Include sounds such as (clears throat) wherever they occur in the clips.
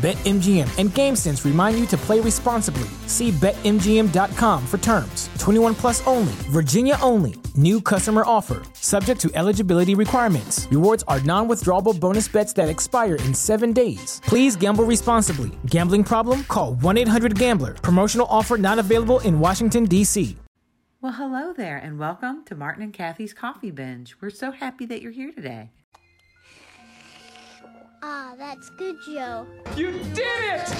BetMGM and GameSense remind you to play responsibly. See BetMGM.com for terms. 21 plus only, Virginia only. New customer offer, subject to eligibility requirements. Rewards are non withdrawable bonus bets that expire in seven days. Please gamble responsibly. Gambling problem? Call 1 800 Gambler. Promotional offer not available in Washington, D.C. Well, hello there, and welcome to Martin and Kathy's Coffee Binge. We're so happy that you're here today. Ah, that's good, Joe. You did it!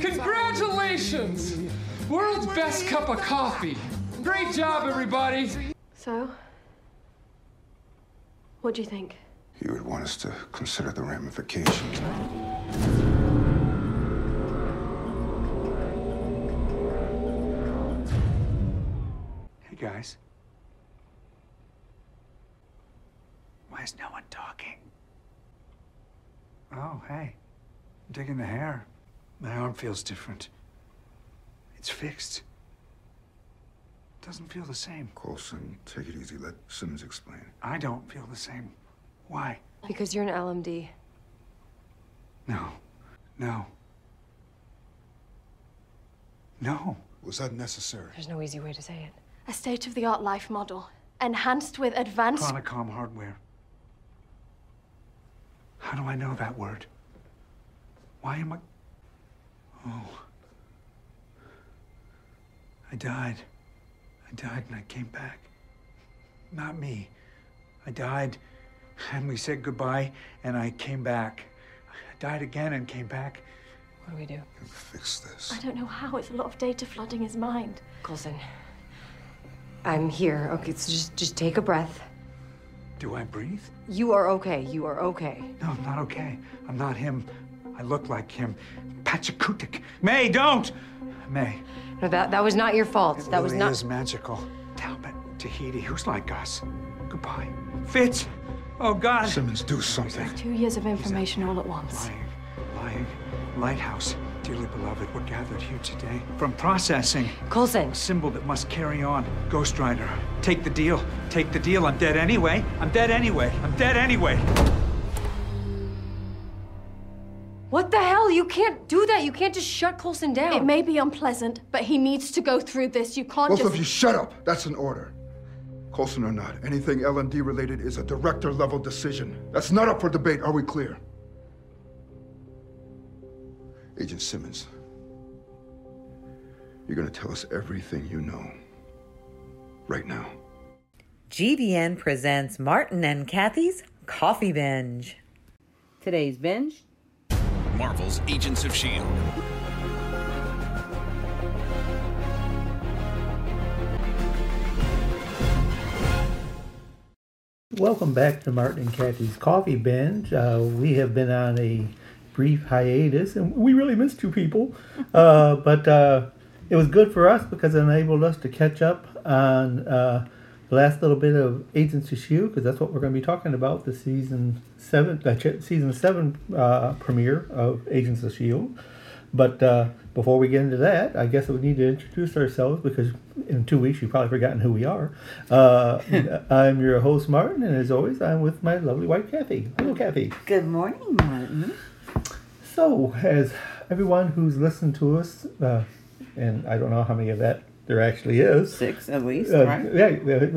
Congratulations! World's best cup of coffee. Great job, everybody. So, what do you think? You would want us to consider the ramifications. Hey, guys. Why is no one talking? Oh, hey. I'm digging the hair. My arm feels different. It's fixed. Doesn't feel the same. Coulson, take it easy. Let Simmons explain. I don't feel the same. Why? Because you're an LMD. No. No. No. Was that necessary? There's no easy way to say it. A state of the art life model, enhanced with advanced. Chronicom hardware. How do I know that word? Why am I. Oh. I died. I died and I came back. Not me. I died and we said goodbye and I came back. I died again and came back. What do we do? Fix this. I don't know how. It's a lot of data flooding his mind. Coulson. I'm here. Okay, so just just take a breath. Do I breathe? You are okay. You are okay. No, I'm not okay. I'm not him. I look like him. Pachakutiq. May, don't! May. No, that that was not your fault. It that was really not. is magical. Talbot, Tahiti, who's like us? Goodbye. Fitz! Oh, God! Simmons, do something. Two years of information all at once. Lying, lying. Lighthouse, dearly beloved, we're gathered here today from processing. Coulson. A symbol that must carry on. Ghost Rider, take the deal. Take the deal. I'm dead anyway. I'm dead anyway. I'm dead anyway. What the hell? You can't do that. You can't just shut Coulson down. It may be unpleasant, but he needs to go through this. You can't Both just. of you, shut up. That's an order. Coulson or not, anything LMD related is a director level decision. That's not up for debate. Are we clear? Agent Simmons, you're gonna tell us everything you know. Right now. GVN presents Martin and Kathy's Coffee Binge. Today's binge Marvel's Agents of S.H.I.E.L.D. Welcome back to Martin and Kathy's Coffee Binge. Uh, we have been on a brief hiatus, and we really missed you people. Uh, (laughs) but uh, it was good for us because it enabled us to catch up on uh, the last little bit of Agents of Shield, because that's what we're going to be talking about the season seven, season seven uh, premiere of Agents of Shield. But uh, before we get into that, I guess we need to introduce ourselves because in two weeks you've probably forgotten who we are. Uh, (laughs) I'm your host, Martin, and as always, I'm with my lovely wife, Kathy. Hello, Kathy. Good morning, Martin. So, as everyone who's listened to us, uh, and I don't know how many of that there actually is. Six at least, Uh, right? Yeah,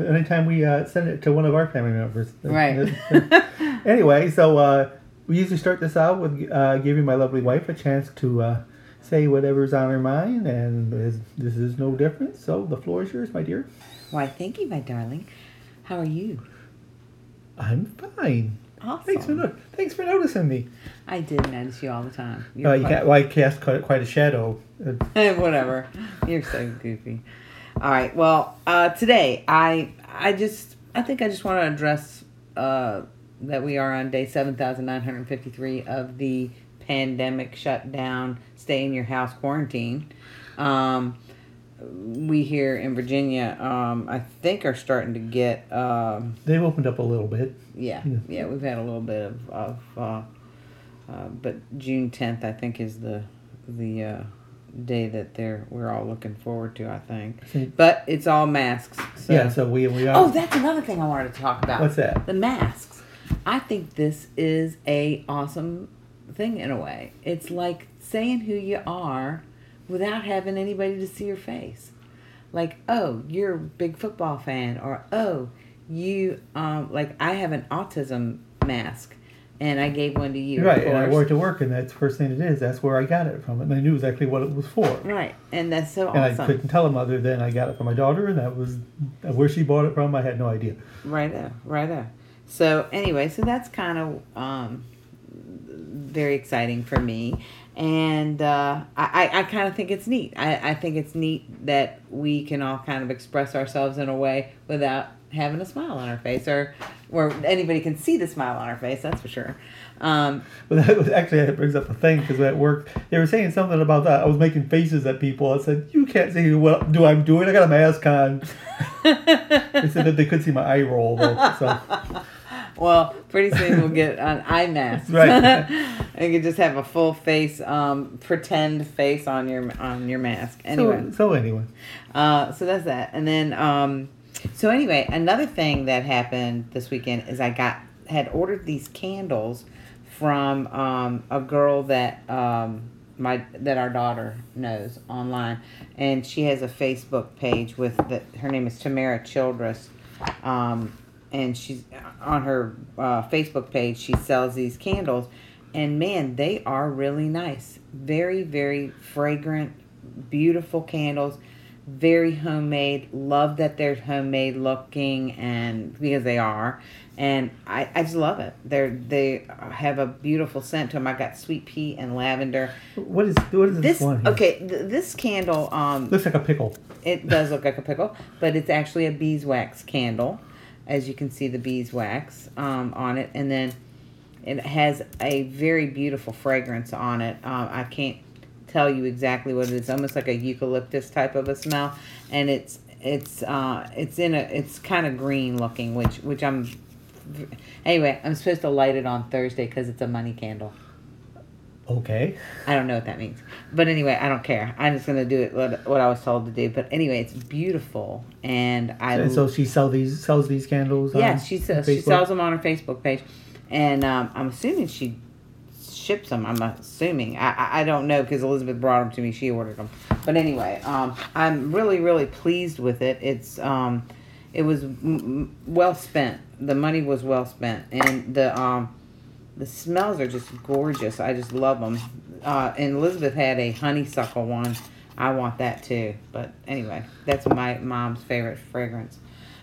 anytime we uh, send it to one of our family members. Right. (laughs) anyway, so uh, we usually start this out with uh, giving my lovely wife a chance to uh, say whatever's on her mind, and this, this is no different. So the floor is yours, my dear. Why, thank you, my darling. How are you? I'm fine. Awesome. Thanks for, no- thanks for noticing me. I did notice you all the time. Uh, you quite- can't, well, I cast quite, quite a shadow. Uh, (laughs) Whatever. You're so goofy. All right. Well, uh, today I I just I think I just want to address uh, that we are on day seven thousand nine hundred fifty three of the pandemic shutdown, stay in your house quarantine. Um, we here in Virginia, um, I think, are starting to get. Um, They've opened up a little bit. yeah, Yeah. yeah, we've had a little bit of, of uh, uh, but June tenth, I think, is the the uh, day that they're we're all looking forward to. I think, but it's all masks. So. Yeah, so we we are. Oh, that's another thing I wanted to talk about. What's that? The masks. I think this is a awesome thing in a way. It's like saying who you are without having anybody to see your face. Like, oh, you're a big football fan, or oh, you um like I have an autism mask, and I gave one to you. right, and I wore it to work, and that's the first thing it is. That's where I got it from, and I knew exactly what it was for. Right, and that's so And awesome. I couldn't tell them other than I got it from my daughter, and that was where she bought it from. I had no idea. Right there, right there. So anyway, so that's kind of um, very exciting for me, and uh, I, I, kind of think it's neat. I, I think it's neat that we can all kind of express ourselves in a way without having a smile on our face, or where anybody can see the smile on our face. That's for sure. Um, But that was actually that brings up a thing because at work they were saying something about that. I was making faces at people. I said, "You can't see what do I'm doing. I got a mask on." (laughs) they said that they could see my eye roll though. So (laughs) well, pretty soon we'll get an eye mask. (laughs) Right. and (laughs) you can just have a full face, um, pretend face on your on your mask. Anyway. so, so anyway, Uh, so that's that. And then, um, so anyway, another thing that happened this weekend is I got had ordered these candles from um, a girl that um, my that our daughter knows online, and she has a Facebook page with the, her name is Tamara Childress, um, and she's on her uh, Facebook page. She sells these candles, and man, they are really nice. Very very fragrant, beautiful candles very homemade. Love that they're homemade looking, and because they are, and I, I just love it. They're they have a beautiful scent to them. I got sweet pea and lavender. what is what is this, This one? Here? okay, th- this candle um looks like a pickle. it does look like a pickle, but it's actually a beeswax candle, as you can see the beeswax um, on it, and then it has a very beautiful fragrance on it. Um, I can't tell you exactly what it is. Almost like a eucalyptus type of a smell, and it's it's uh, it's in a it's kind of green looking, which which I'm. Anyway, I'm supposed to light it on Thursday because it's a money candle. Okay, I don't know what that means. But anyway, I don't care. I'm just gonna do it what, what I was told to do. But anyway, it's beautiful, and I and so she sell these sells these candles. yeah, she sells she sells them on her Facebook page, and um, I'm assuming she ships them. I'm assuming. I I, I don't know because Elizabeth brought them to me. She ordered them. But anyway, um, I'm really really pleased with it. It's um, it was m- well spent. The money was well spent, and the um, the smells are just gorgeous. I just love them. Uh, and Elizabeth had a honeysuckle one. I want that too. But anyway, that's my mom's favorite fragrance.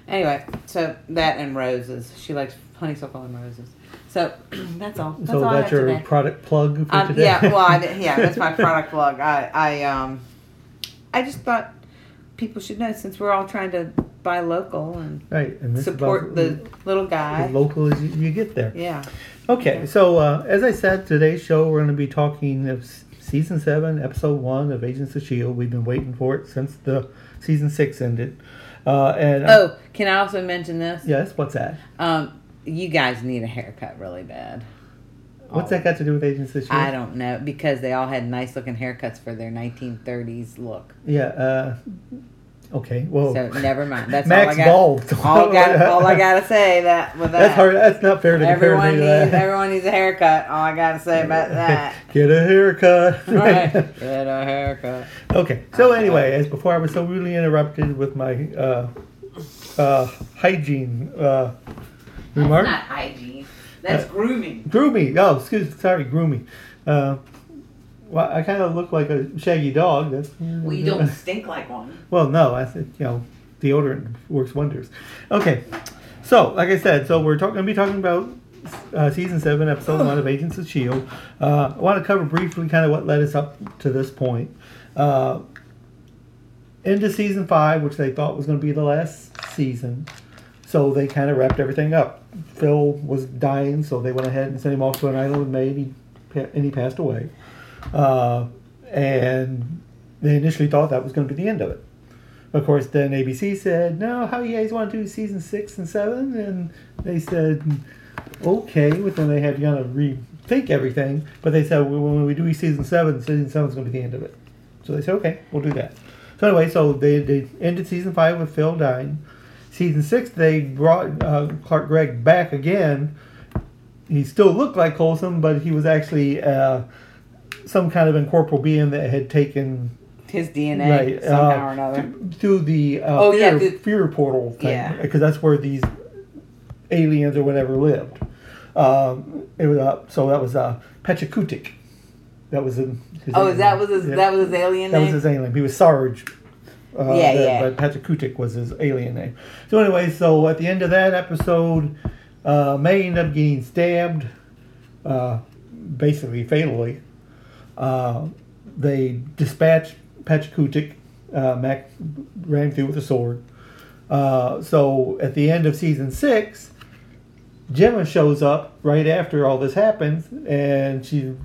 Anyway, so that and roses. She likes honeysuckle and roses. So (clears throat) that's all. That's so all I that's have your today. product plug for Um, today. yeah, well, I, (laughs) yeah, that's my product plug. I, I, um, I just thought people should know since we're all trying to buy local and right, and support the little guy. as local as you, you get there. Yeah. Okay, so uh, as I said, today's show we're going to be talking of season seven, episode one of Agents of Shield. We've been waiting for it since the season six ended. Uh, and uh, Oh, can I also mention this? yes, what's that? Um, you guys need a haircut really bad. What's that got to do with Agents of Shield? I don't know because they all had nice looking haircuts for their 1930s look. Yeah. Uh, okay. Well, So never mind. That's Max all I got. bald. All, I got, all I gotta say that with that. that's hard. That's not fair to compare Everyone me needs to that. everyone needs a haircut. All I gotta say about (laughs) that. Get a haircut. (laughs) right. (laughs) Get a haircut. Okay. So anyway, as before, I was so rudely interrupted with my uh, uh, hygiene uh, remark. Not hygiene. That's grooming. Grooming. Oh, excuse. Sorry, grooming. Well, I kind of look like a shaggy dog. That's Well, you don't (laughs) stink like one. Well, no, I think you know deodorant works wonders. Okay, so like I said, so we're talking going to be talking about uh, season seven, episode one (laughs) of Agents of Shield. Uh, I want to cover briefly kind of what led us up to this point. Uh, into season five, which they thought was going to be the last season. So they kind of wrapped everything up. Phil was dying, so they went ahead and sent him off to an island with May, and he, and he passed away. Uh, and they initially thought that was going to be the end of it. Of course, then ABC said, "No, how you guys want to do season six and seven? And they said, "Okay." But then they had to kind of rethink everything. But they said, well, "When we do season seven, season seven is going to be the end of it." So they said, "Okay, we'll do that." So anyway, so they they ended season five with Phil dying. Season six, they brought uh, Clark Gregg back again. He still looked like Coulson, but he was actually uh, some kind of incorporeal being that had taken His DNA somehow or another. through the uh, Oh, fear, yeah, the- fear portal thing, Yeah. because that's where these aliens or whatever lived. Um, it was uh, so that was uh, Pachakutiq. That was in his Oh, alien- that was his- that was his alien That name? was his alien. He was Sarge. Uh, Yeah, that- yeah. But Pachakutiq was his alien name. So anyway, so at the end of that episode, uh, May ended up getting stabbed, uh, basically fatally. Uh, they dispatched Pachakutiq. Uh, Mac ran through with a sword. Uh, so at the end of season six, Jemma shows up right after all this happens, and she's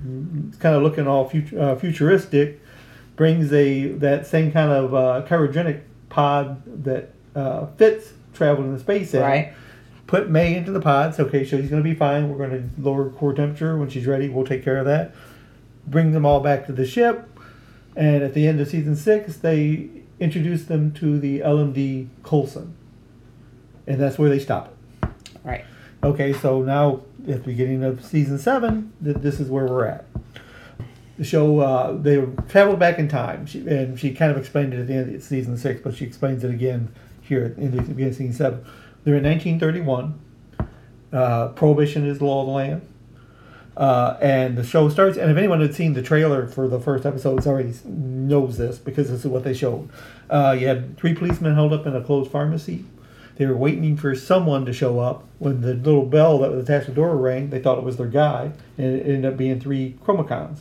kind of looking all future, uh, futuristic. Brings a that same kind of uh, cryogenic pod that uh, Fitz traveled in the space in. Right. Put May into the pod. So okay, so she's going to be fine. We're going to lower core temperature when she's ready. We'll take care of that. Bring them all back to the ship, and at the end of season six, they introduce them to the LMD Coulson, and that's where they stop it. Right. Okay, so now at the beginning of season seven, th- this is where we're at. The show uh, they traveled back in time, she, and she kind of explained it at the end of season six, but she explains it again here in the beginning of season seven. They're in 1931. Uh, Prohibition is the law of the land. Uh, and the show starts, and if anyone had seen the trailer for the first episode, it's already knows this because this is what they showed. Uh, you had three policemen held up in a closed pharmacy. They were waiting for someone to show up. When the little bell that was attached to the door rang, they thought it was their guy, and it ended up being three chromacons,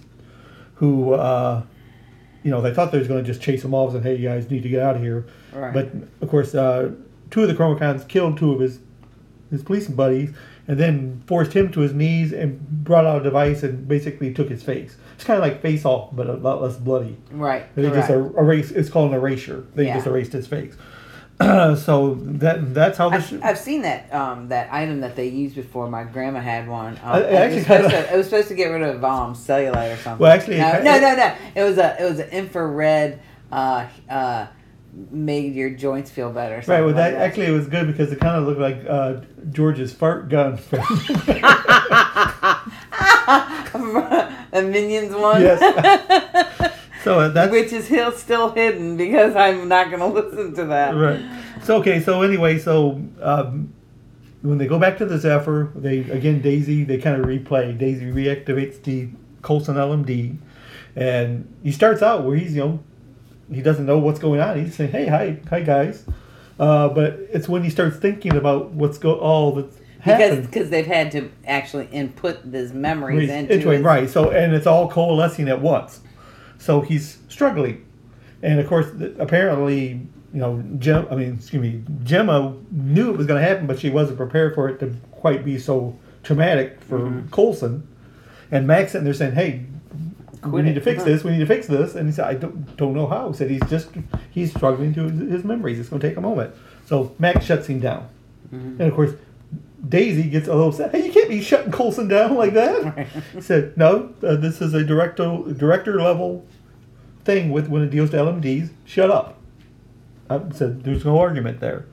who, uh, you know, they thought they was going to just chase them off and hey, you guys need to get out of here. Right. But of course, uh, two of the chromacons killed two of his his police buddies, and then forced him to his knees and brought out a device and basically took his face. It's kind of like Face Off, but a lot less bloody. Right. They just correct. er- erase. It's called an erasure. They Yeah. just erased his face. (clears throat) so that that's how this. I've, I've seen that um, that item that they used before. My grandma had one. Um, it, actually was supposed kinda- to, it was supposed to get rid of um, cellulite or something. Well, actually, no, kinda- no, no, no. It was a it was an infrared. Uh, uh, made your joints feel better. Right. Well, that like actually it was good because it kind of looked like uh, George's fart gun. (laughs) (laughs) the Minions one. Yes. (laughs) so uh, that's which is still still hidden because I'm not going to listen to that. right. So okay. So anyway, so um, when they go back to the Zephyr, they again Daisy. They kind of replay. Daisy reactivates the Coulson LMD, and he starts out where he's you know he doesn't know what's going on. He's saying, "Hey, hi, hi guys," uh, but it's when he starts thinking about what's go all that's Because happened. because they've had to actually input these memories Right, into into it, his- right. So and it's all coalescing at once. So he's struggling, and of course, apparently, you know, Gem. I mean, excuse me, Jemma knew it was going to happen, but she wasn't prepared for it to quite be so traumatic for Mm-hmm. Coulson. And Max sitting there saying, "Hey, we need to fix this. We need to fix this." And he said, "I don't don't know how." He said, "He's just he's struggling to his, memories. It's going to take a moment." So Max shuts him down, Mm-hmm. and of course. Daisy gets a little upset. Hey, you can't be shutting Coulson down like that. (laughs) He said, "No, uh, this is a director director level thing with when it deals to LMDs. Shut up." I said, "There's no argument there."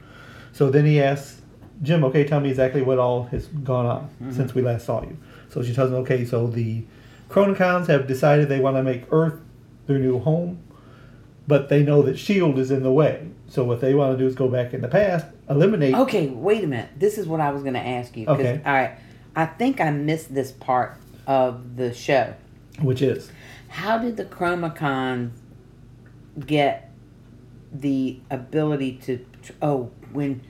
So then he asks Jim, "Okay, tell me exactly what all has gone on since we last saw you." So she tells him, "Okay, so the Chronicoms have decided they want to make Earth their new home, but they know that Shield is in the way. So what they want to do is go back in the past, eliminate." Okay, wait a minute. This is what I was going to ask you. Okay. I, I think I missed this part of the show. Which is How did the Chromacons get the ability to? Oh, when,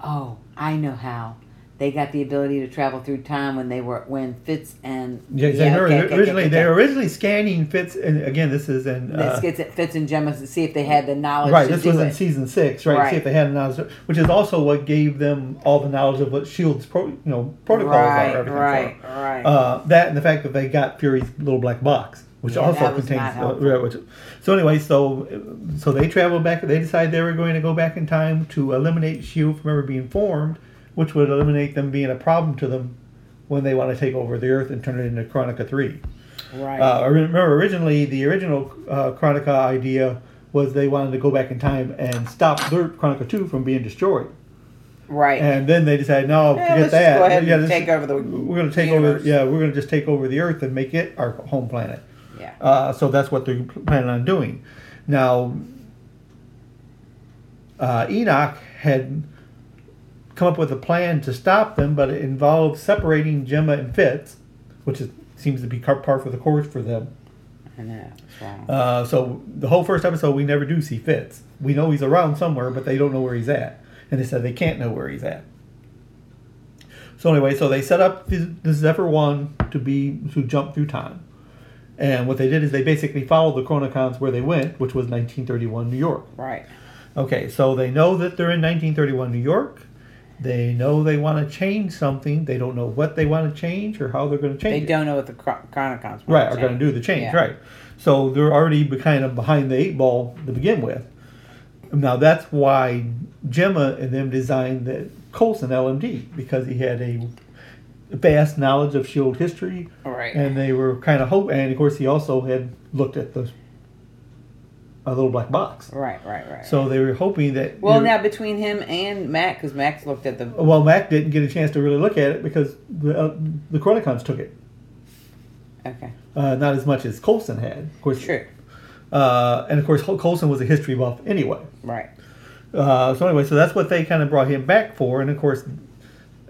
oh, I know how. They got the ability to travel through time when they were when Fitz and Yeah, they yeah, were okay, okay, originally okay, they were originally scanning Fitz, and again, this is in This uh, gets at Fitz and Jemma to see if they had the knowledge. right. This was in season six, right? See if they had the knowledge, which is also what gave them all the knowledge of what Shield's pro, you know protocols Right, are. Everything right, for. right. Uh, that and the fact that they got Fury's little black box, which Yeah, also contains. not uh, right, which, so anyway, so so they traveled back. They decided they were going to go back in time to eliminate Shield from ever being formed, which would eliminate them being a problem to them when they want to take over the Earth and turn it into Chronica Three. Right. Uh, I remember originally the original uh, Chronica idea was they wanted to go back in time and stop their Chronica Two from being destroyed. right. And then they decided, no, Yeah, forget that. go ahead yeah, and take over the We're going to take over. universe. Yeah, we're going to just take over the Earth and make it our home planet. yeah. Uh, so that's what they're planning on doing. Now, uh, Enoch had come up with a plan to stop them, but it involves separating Jemma and Fitz, which is, seems to be car- par for the course for them. I know. Wrong. Uh, so the whole first episode, we never do see Fitz. We know he's around somewhere, but they don't know where he's at, and they said they can't know where he's at. So anyway, so they set up this this Zephyr One to be to jump through time, and what they did is they basically followed the Chronicoms where they went, which was 1931 New York. right. Okay, so they know that they're in 1931 New York. They know they want to change something. They don't know what they want to change or how they're going to change. It. They it. don't know what the Chron- Chronicoms right are going to do the change Yeah. right so they're already kind of behind the eight ball to begin with now that's why jemma and them designed the coulson lmd because he had a vast knowledge of shield history Right. and they were kind of hope and of course he also had looked at the a little black box Right, right, right. so they were hoping that well, now between him and Mac, because Mac looked at the. well mac didn't get a chance to really look at it because the, uh, the chronicoms took it Okay. uh, not as much as coulson had of course Sure. Uh, and of course, Coulson was a history buff anyway. Right. Uh, so anyway, so that's what they kind of brought him back for. And of course,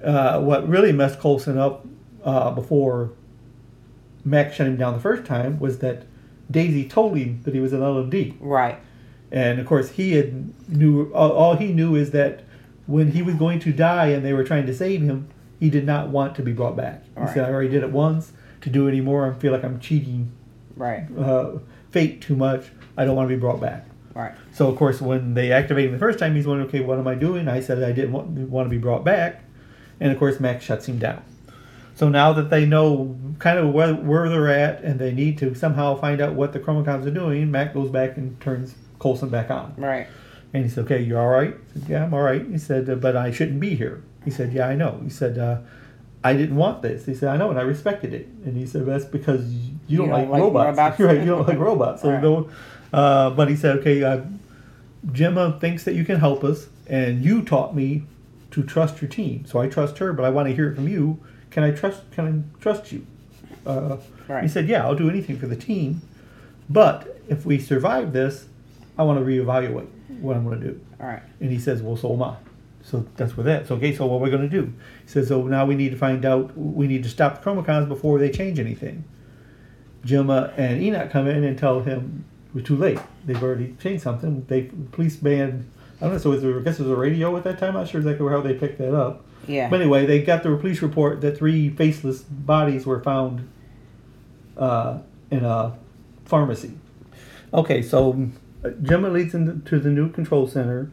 uh, what really messed Coulson up uh, before Mac shut him down the first time was that Daisy told him that he was an LMD. Right. And of course, he had knew all, he knew is that when he was going to die and they were trying to save him, he did not want to be brought back. He Right. said, "I already did it once. To do it anymore, I feel like I'm cheating Right. uh, fate too much. I don't want to be brought back." Right. So of course, when they activated him the first time, he's wondering, "Okay, what am I doing?" I said I didn't want, want to be brought back, and of course, Max shuts him down. So now that they know kind of where, where they're at, and they need to somehow find out what the Chromicons are doing, Mac goes back and turns Coulson back on. Right. And he said, "Okay, you're all right?" I said, "Yeah, I'm all right." He said, uh, "But I shouldn't be here." He said, "Yeah, I know." He said, uh, "I didn't want this." He said, "I know, and I respected it." And he said, "That's because you don't, like, robots, (laughs) robots." right? You don't like (laughs) robots." So Right. no, uh, but he said, "Okay, uh, Jemma thinks that you can help us, and you taught me to trust your team. So I trust her, but I want to hear it from you. Can I trust? Can I trust you?" Uh, Right. He said, "Yeah, I'll do anything for the team, but if we survive this, I want to reevaluate what I'm going to do." All right. And he says, Well, so am I. So that's where that's okay, so what we're going to do? He says, So now we need to find out, we need to stop the chromacons before they change anything. Jemma and Enoch come in and tell him, We're too late. They've already changed something. They, police band, I don't know, so was there, I guess it was a radio at that time. I'm not sure exactly how they picked that up. Yeah. But anyway, they got the police report that three faceless bodies were found uh, in a pharmacy. Okay, so Jemma leads into the new control center.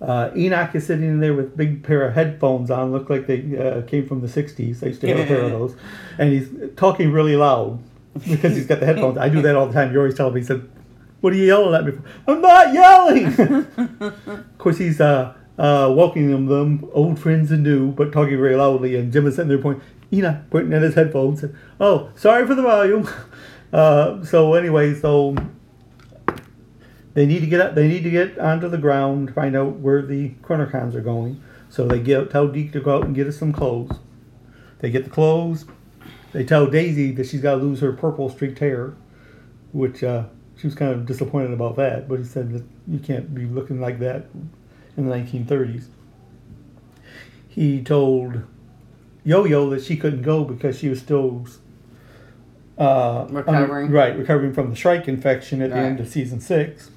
Uh, Enoch is sitting in there with big pair of headphones on, look like they uh, came from the 60s. I used to have a pair of (laughs) those. And he's talking really loud because he's got the headphones. I do that all the time. You always tell me, he said, What are you yelling at me for? I'm not yelling! (laughs) of course, he's uh, uh, welcoming them, old friends and new, but talking very loudly. And Jim is sitting there pointing, Enoch pointing at his headphones. And, oh, sorry for the volume. (laughs) Uh, so anyway, so they need to get up, they need to get onto the ground to find out where the chronicoms are going. So they get tell Deke to go out and get us some clothes. They get the clothes. They tell Daisy that she's got to lose her purple streaked hair, which uh, she was kind of disappointed about that. But he said that you can't be looking like that in the 1930s. He told Yo-Yo that she couldn't go because she was still uh, Recovering. under- right, recovering from the Shrike infection at the end of season six,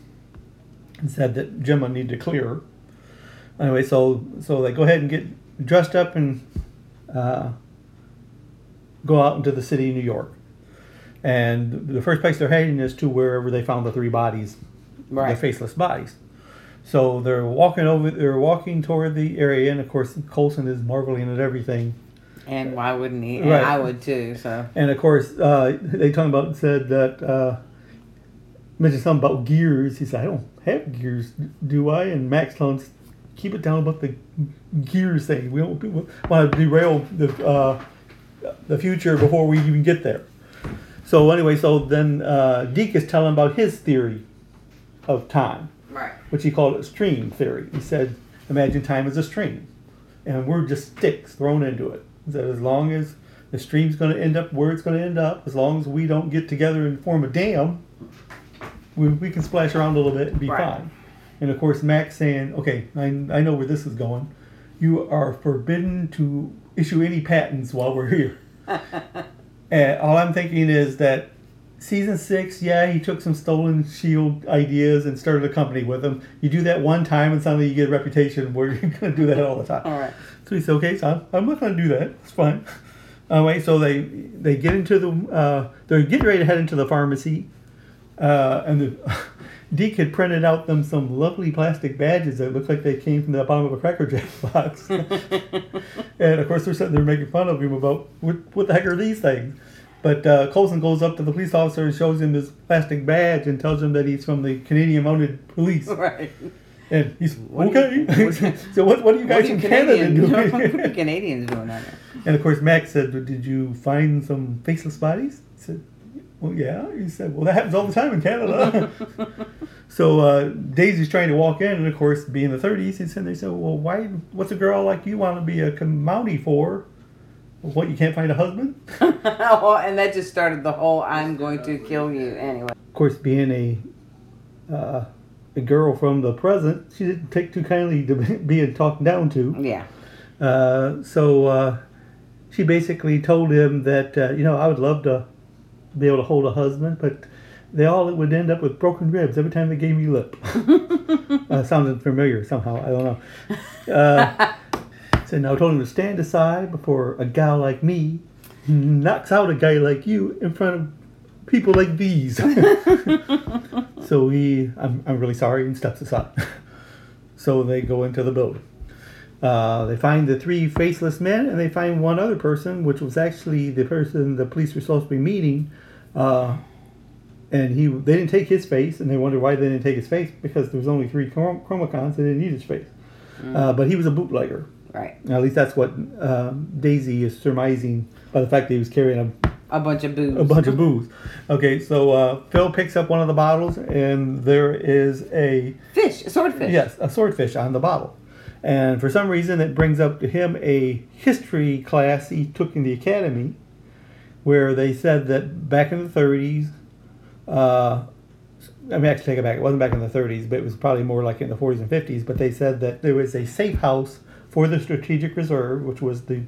and said that Jemma needed to clear her. Anyway, so so they go ahead and get dressed up and uh, go out into the city of New York. And the first place they're heading is to wherever they found the three bodies, Right. the faceless bodies. So they're walking over. They're walking toward the area, and of course, Coulson is marveling at everything. And why wouldn't he? And Right. I would too. So And of course, uh, they talking about said that uh, mentioned something about gears. He said, "I don't have gears, do I?" And Max telling "Keep it down about the gears thing. We don't want to derail the uh, the future before we even get there." So anyway, so then uh, Deke is telling about his theory of time, right. which he called it stream theory. He said, "Imagine time as a stream, and we're just sticks thrown into it. That as long as the stream's going to end up where it's going to end up, as long as we don't get together and form a dam, we, we can splash around a little bit and be Right. fine." And of course, Max saying, "Okay, I, I know where this is going. You are forbidden to issue any patents while we're here." (laughs) And all I'm thinking is that season six, yeah, he took some stolen shield ideas and started a company with them. You do that one time, and suddenly you get a reputation where (laughs) you're going to do that all the time. All right. So he said, "Okay, so I'm, I'm not going to do that. It's fine." Anyway, so they they get into the uh, they're getting ready to head into the pharmacy, uh, and the (laughs) Deke had printed out them some lovely plastic badges that looked like they came from the bottom of a Cracker Jack (laughs) box. and of course, they're sitting there making fun of him about what, what the heck are these things. But uh, Coulson goes up to the police officer and shows him his plastic badge and tells him that he's from the Canadian Mounted Police. (laughs) Right. And he's What are you- okay. (laughs) (laughs) so what, what are you guys What are from Canada Canadian- doing? what are Canadians doing there? And of course, Max said, "Did you find some faceless bodies?" I said, "Well, yeah." He said, "Well, that happens all the time in Canada." so uh, Daisy's trying to walk in, and of course, being the '30s, he said, "They said, well, why? What's a girl like you want to be a Mountie for? What? You can't find a husband?" well, (laughs) and that just started the whole "I'm going to kill you" anyway. Of course, being a uh, a girl from the present, she didn't take too kindly to being talked down to. Yeah. Uh, so uh, she basically told him that uh, you know I would love to be able to hold a husband, but they all would end up with broken ribs every time they gave me lip. (laughs) uh, sounded familiar somehow. I don't know. Uh, (laughs) now I told him to stand aside before a gal like me knocks out a guy like you in front of people like these. (laughs) so he, I'm, I'm really sorry, and steps aside. so they go into the building. Uh, they find the three faceless men, and they find one other person, which was actually the person the police were supposed to be meeting. Uh, and he, they didn't take his face, and they wonder why they didn't take his face because there was only three chrom- chromacons. They didn't need his face, uh, but he was a bootlegger. Right. At least that's what um, Daisy is surmising by the fact that he was carrying a A bunch of booze. a bunch of booze. Okay, so uh, Phil picks up one of the bottles, and there is a fish, a swordfish. Yes, a swordfish on the bottle. And for some reason, it brings up to him a history class he took in the academy, where they said that back in the 30s, uh, I mean, actually, take it back. It wasn't back in the 30s, but it was probably more like in the 40s and 50s. But they said that there was a safe house for the Strategic Reserve, which was the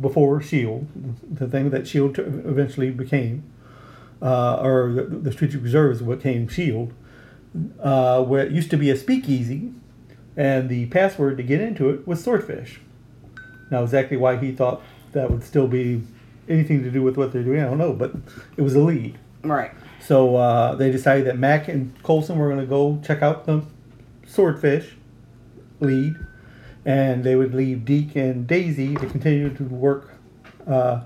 before Shield, the thing that Shield eventually became, uh, or the, the Strategic Reserve is what became Shield, uh, where it used to be a speakeasy, and the password to get into it was Swordfish. Now, exactly why he thought that would still be anything to do with what they're doing, I don't know, but it was a lead. Right. So uh, they decided that Mac and Coulson were going to go check out the swordfish lead, and they would leave Deke and Daisy to continue to work uh,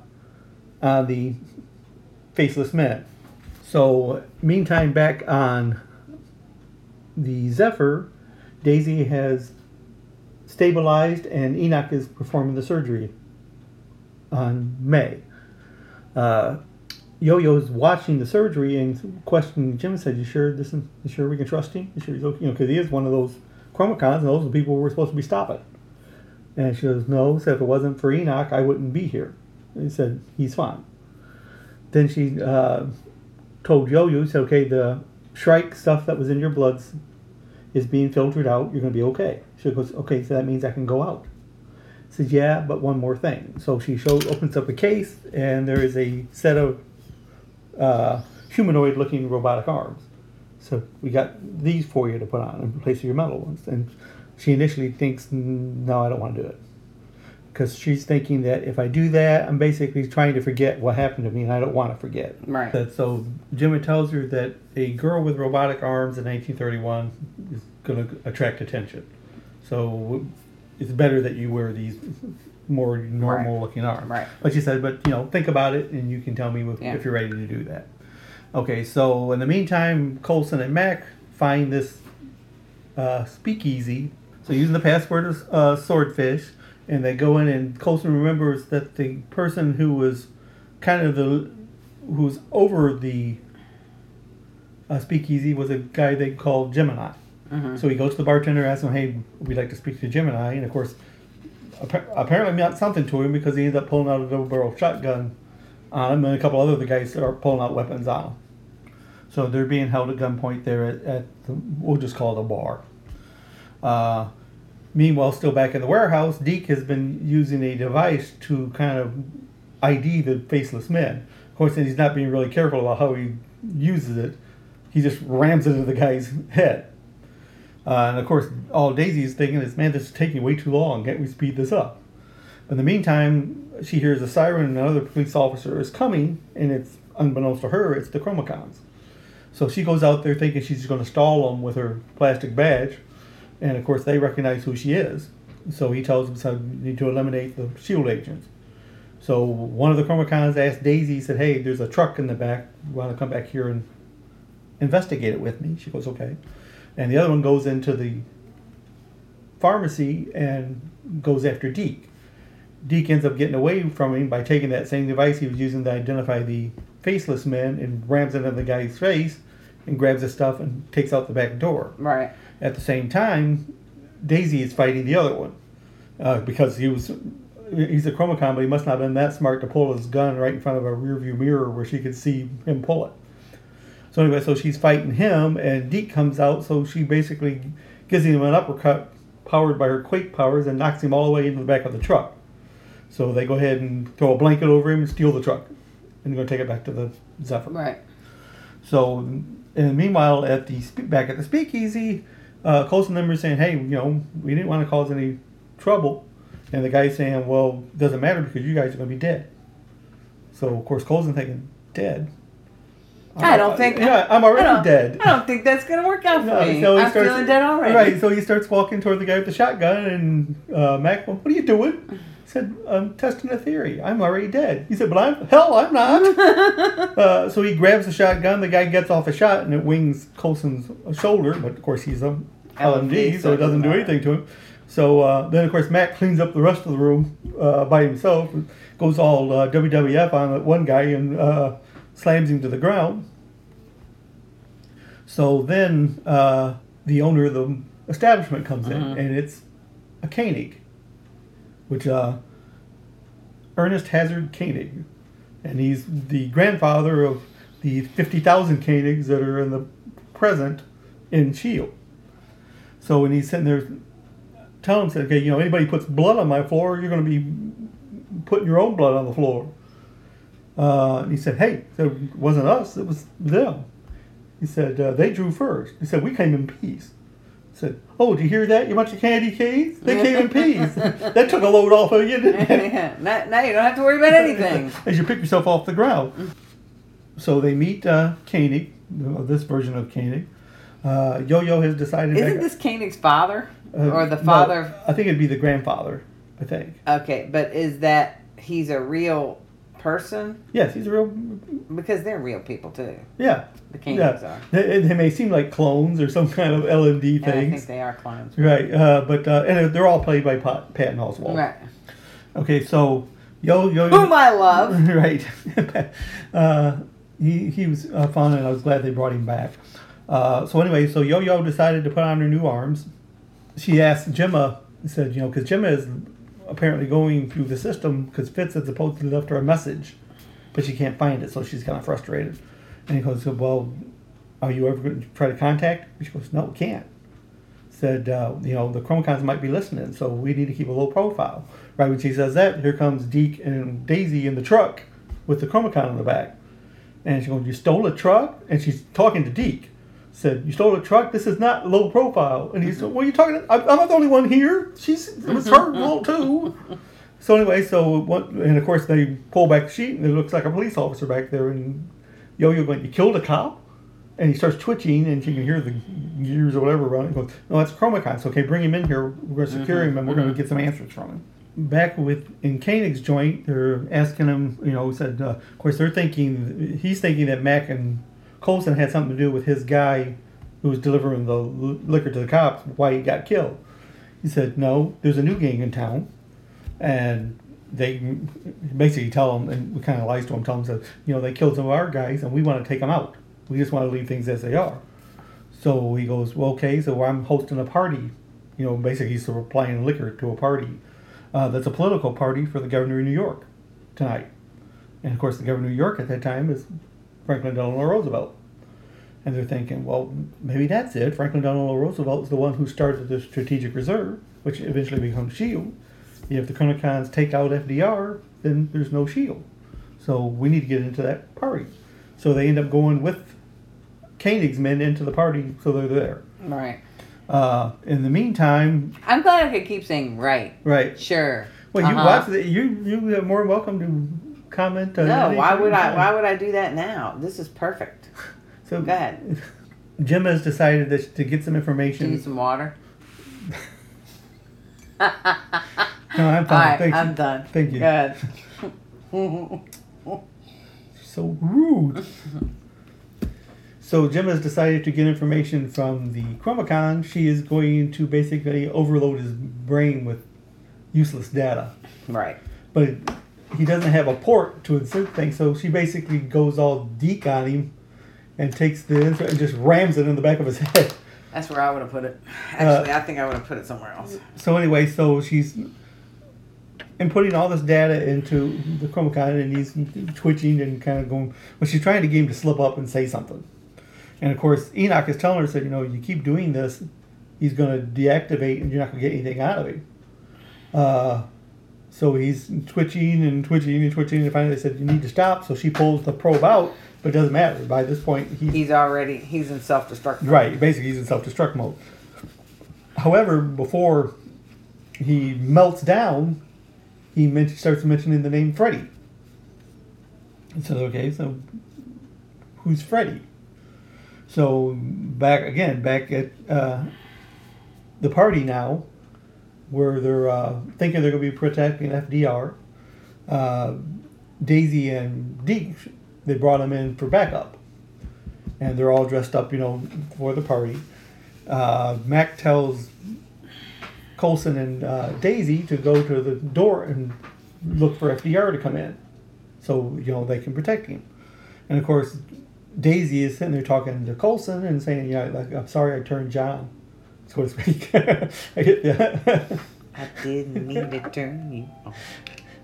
on the faceless men. So, meantime, back on the Zephyr, Daisy has stabilized, and Enoch is performing the surgery on May. Uh, Yo-Yo's watching the surgery and questioning Jim said, "You sure this is? You sure we can trust him? You sure he's okay? You know, because he is one of those chromacons, and those are the people we're supposed to be stopping." And she goes, "No." Said, "If it wasn't for Enoch, I wouldn't be here." And he said, "He's fine." Then she uh, told Yo-Yo, "said Okay, the Shrike stuff that was in your bloods is being filtered out. You're going to be okay." She goes, "Okay, so that means I can go out." Says, "Yeah, but one more thing." So she shows, opens up a case, and there is a set of uh, humanoid-looking robotic arms. So we got these for you to put on in place of your metal ones. And she initially thinks, "No, I don't want to do it." because she's thinking that if I do that, I'm basically trying to forget what happened to me, and I don't want to forget. Right. That so Jimmy tells her that a girl with robotic arms in 1931 is going to attract attention. So it's better that you wear these more normal Right. looking arms. Right. But she said, but you know, think about it, and you can tell me if, Yeah. if you're ready to do that. Okay. So in the meantime, Coulson and Mac find this uh, speakeasy. So using the password of uh, Swordfish, and they go in, and Coulson remembers that the person who was kind of the who was over the uh, speakeasy was a guy they called Gemini. So he goes to the bartender, asks him, "Hey, we'd like to speak to Gemini," and of course, appa- apparently meant something to him because he ends up pulling out a double barrel shotgun on him, and a couple other guys that are pulling out weapons on him. So they're being held at gunpoint there at, at the, we'll just call it a bar. Uh, meanwhile, still back in the warehouse, Deke has been using a device to kind of ID the faceless men. Of course, he's not being really careful about how he uses it. He just rams it into the guy's head. Uh, and of course, all Daisy is thinking is, man, this is taking way too long. Can't we speed this up? But in the meantime, she hears a siren and another police officer is coming, and it's unbeknownst to her, it's the Chromacons. So she goes out there thinking she's going to stall them with her plastic badge, and of course they recognize who she is. So he tells them so you need to eliminate the shield agents. So one of the Chromacons asked Daisy, said, "Hey, there's a truck in the back. Want to come back here and investigate it with me?" She goes, "Okay." And the other one goes into the pharmacy and goes after Deke. Deke ends up getting away from him by taking that same device he was using to identify the faceless men and rams it in the guy's face and grabs his stuff and takes out the back door. Right. At the same time, Daisy is fighting the other one uh, because he was he's a chromacon, but he must not have been that smart to pull his gun right in front of a rearview mirror where she could see him pull it. So anyway, so she's fighting him, and Deke comes out. So she basically gives him an uppercut powered by her quake powers and knocks him all the way into the back of the truck. So they go ahead and throw a blanket over him and steal the truck, and they're going to take it back to the Zephyr. Right. So, and meanwhile, at the back at the speakeasy, uh, Coulson are saying, "Hey, you know, we didn't want to cause any trouble," and the guy's saying, "Well, it doesn't matter because you guys are going to be dead." So, of course, Coulson thinking, "Dead." I don't think. Yeah, I'm already don't- dead. I don't think that's gonna work out (laughs) for No, me. so he I'm starts- feeling dead already. Right, so he starts walking toward the guy with the shotgun, and uh, Mac, well, what are you doing? Said, I'm testing a theory. I'm already dead. He said, but I'm, hell, I'm not. (laughs) uh, so he grabs the shotgun, the guy gets off a shot, and it wings Coulson's shoulder, but of course he's a LMD, so it doesn't do anything to him. So uh, then, of course, Matt cleans up the rest of the room uh, by himself, goes all uh, WWF on that one guy, and uh, slams him to the ground. So then uh, the owner of the establishment comes in, Mhm. and it's a Koenig, which uh, Ernest Hazard Koenig, and he's the grandfather of the fifty thousand Koenigs that are in the present in Shield. So when he's sitting there telling him, said, okay, you know, anybody puts blood on my floor, you're going to be putting your own blood on the floor. Uh, and he said, hey, it wasn't us, it was them. He said, uh, they drew first. He said, we came in peace. Said, oh, did you hear that, you bunch of candy canes? They came in (laughs) peace. that took a load off of you, didn't it? (laughs) Yeah, now, now you don't have to worry about anything. (laughs) As you pick yourself off the ground. So they meet uh, Koenig, uh, this version of Koenig. Uh, Yo-Yo has decided... Isn't this Koenig's father uh, or the no, father? I think it'd be the grandfather, I think. Okay, but is that he's a real person? Yes, he's a real... Because they're real people too. Yeah. The Koenigs yeah. are. They, they may seem like clones or some kind of LMD And I think they are clones. Right, uh, but uh, and they're all played by Pat, Patton Oswalt. Right. Okay, so Yo Yo. Whom I love. (laughs) right. (laughs) uh, he he was uh, fun, and I was glad they brought him back. Uh, so anyway, so Yo Yo decided to put on her new arms. She asked Jemma, said, you know, because Jemma is apparently going through the system because Fitz had supposedly left her a message, but she can't find it, so she's kind of frustrated. And he goes, well, are you ever going to try to contact? She goes, no, can't said, uh, you know, the Chromacons might be listening, so we need to keep a low profile. Right when she says that, here comes Deke and Daisy in the truck with the Chromacon in the back. And she goes, You stole a truck? And she's talking to Deke. Said, You stole a truck? This is not low profile. And he said, What are you talking about? I'm not the only one here. She's, it was her fault too. So anyway, so what, and of course they pull back the sheet and it looks like a police officer back there and Yo-Yo going, you killed a cop? And he starts twitching and you can hear the gears or whatever running. Goes, no, that's Chromacon. So okay, bring him in here. We're going to secure him and we're going to get some answers from him. Back with in Koenig's joint, they're asking him. You know, said uh, of course they're thinking he's thinking that Mac and Coulson had something to do with his guy who was delivering the liquor to the cops. Why he got killed? He said, no, there's a new gang in town, and they basically tell him, and we kind of lies to him, tell him you know they killed some of our guys, and we want to take them out. We just want to leave things as they are. So he goes, well, okay, so I'm hosting a party. You know, basically he's supplying liquor to a party. Uh, that's a political party for the governor of New York tonight. And of course, the governor of New York at that time is Franklin Delano Roosevelt. And they're thinking, well, maybe that's it. Franklin Delano Roosevelt is the one who started the Strategic Reserve, which eventually becomes SHIELD. If the Chronicoms take out FDR, then there's no SHIELD. So we need to get into that party. So they end up going with Koenig's men into the party, so they're there. Right. Uh, in the meantime, I'm glad I could keep saying right. right. Sure. Well, you Uh-huh. watch the, you you are more welcome to comment. Uh, No, why would I? Why would I do that now? This is perfect. So Go ahead. Jemma has decided that to get some information. need some water? No, I'm fine. Right, Thank. I'm done. Thank you. Good. (laughs) So rude. so Jemma has decided to get information from the Chronicom. She is going to basically overload his brain with useless data. Right. But he doesn't have a port to insert things, so she basically goes all Deke on him and takes the insert and just rams it in the back of his head. That's where I would have put it. Actually, I think I would have put it somewhere else. So anyway, so she's inputting all this data into the Chronicom, and he's twitching and kind of going. Well, she's trying to get him to slip up and say something. And of course, Enoch is telling her, said, you know, you keep doing this, he's going to deactivate, and you're not going to get anything out of him. Uh, so he's twitching and twitching and twitching, and finally they said, you need to stop. So she pulls the probe out, but it doesn't matter. By this point, he's He's already. He's in self-destruct. mode. Right, basically he's in self-destruct mode. However, before he melts down, he men- starts mentioning the name Freddy. And so, okay, so who's Freddy? So back again, back at uh, the party now, where they're uh, thinking they're going to be protecting FDR. Uh, Daisy and Deke, they brought them in for backup and they're all dressed up, you know, for the party. Uh, Mac tells Coulson and uh, Daisy to go to the door and look for FDR to come in, so you know they can protect him. And of course, Daisy is sitting there talking to Coulson and saying, "Yeah, like I'm sorry I turned John." So to speak. I get that. I didn't mean to turn you. on.